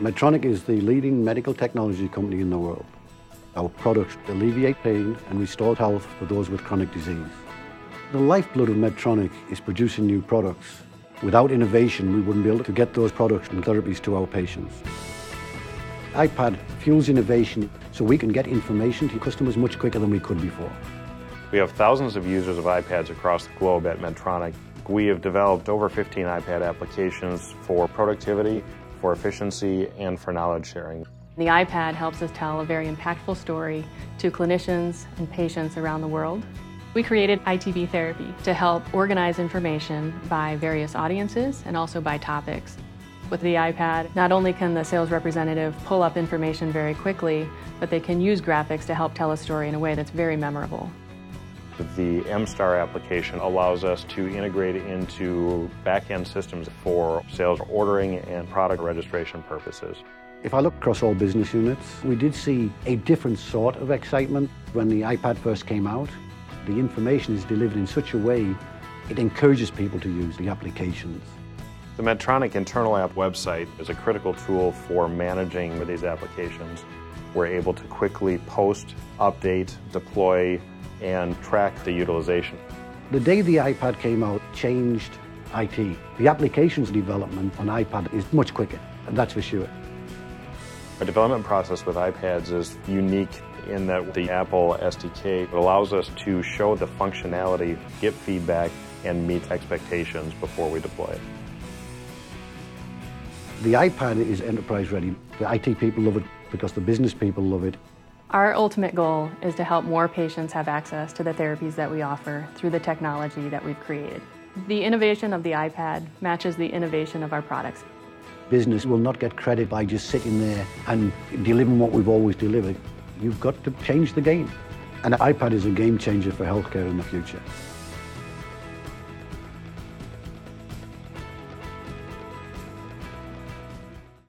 Medtronic is the leading medical technology company in the world. Our products alleviate pain and restore health for those with chronic disease. The lifeblood of Medtronic is producing new products. Without innovation, we wouldn't be able to get those products and therapies to our patients. iPad fuels innovation so we can get information to customers much quicker than we could before. We have thousands of users of iPads across the globe at Medtronic. We have developed over 15 iPad applications for productivity, for efficiency, and for knowledge sharing. The iPad helps us tell a very impactful story to clinicians and patients around the world. We created ITB Therapy to help organize information by various audiences and also by topics. With the iPad, not only can the sales representative pull up information very quickly, but they can use graphics to help tell a story in a way that's very memorable. The MStar application allows us to integrate into back-end systems for sales ordering and product registration purposes. If I look across all business units, we did see a different sort of excitement when the iPad first came out. The information is delivered in such a way it encourages people to use the applications. The Medtronic internal app website is a critical tool for managing these applications. We're able to quickly post, update, deploy, and track the utilization. The day the iPad came out changed IT. The applications development on iPad is much quicker, and that's for sure. Our development process with iPads is unique in that the Apple SDK allows us to show the functionality, get feedback, and meet expectations before we deploy it. The iPad is enterprise ready. The IT people love it because the business people love it. Our ultimate goal is to help more patients have access to the therapies that we offer through the technology that we've created. The innovation of the iPad matches the innovation of our products. Business will not get credit by just sitting there and delivering what we've always delivered. You've got to change the game. And the iPad is a game changer for healthcare in the future.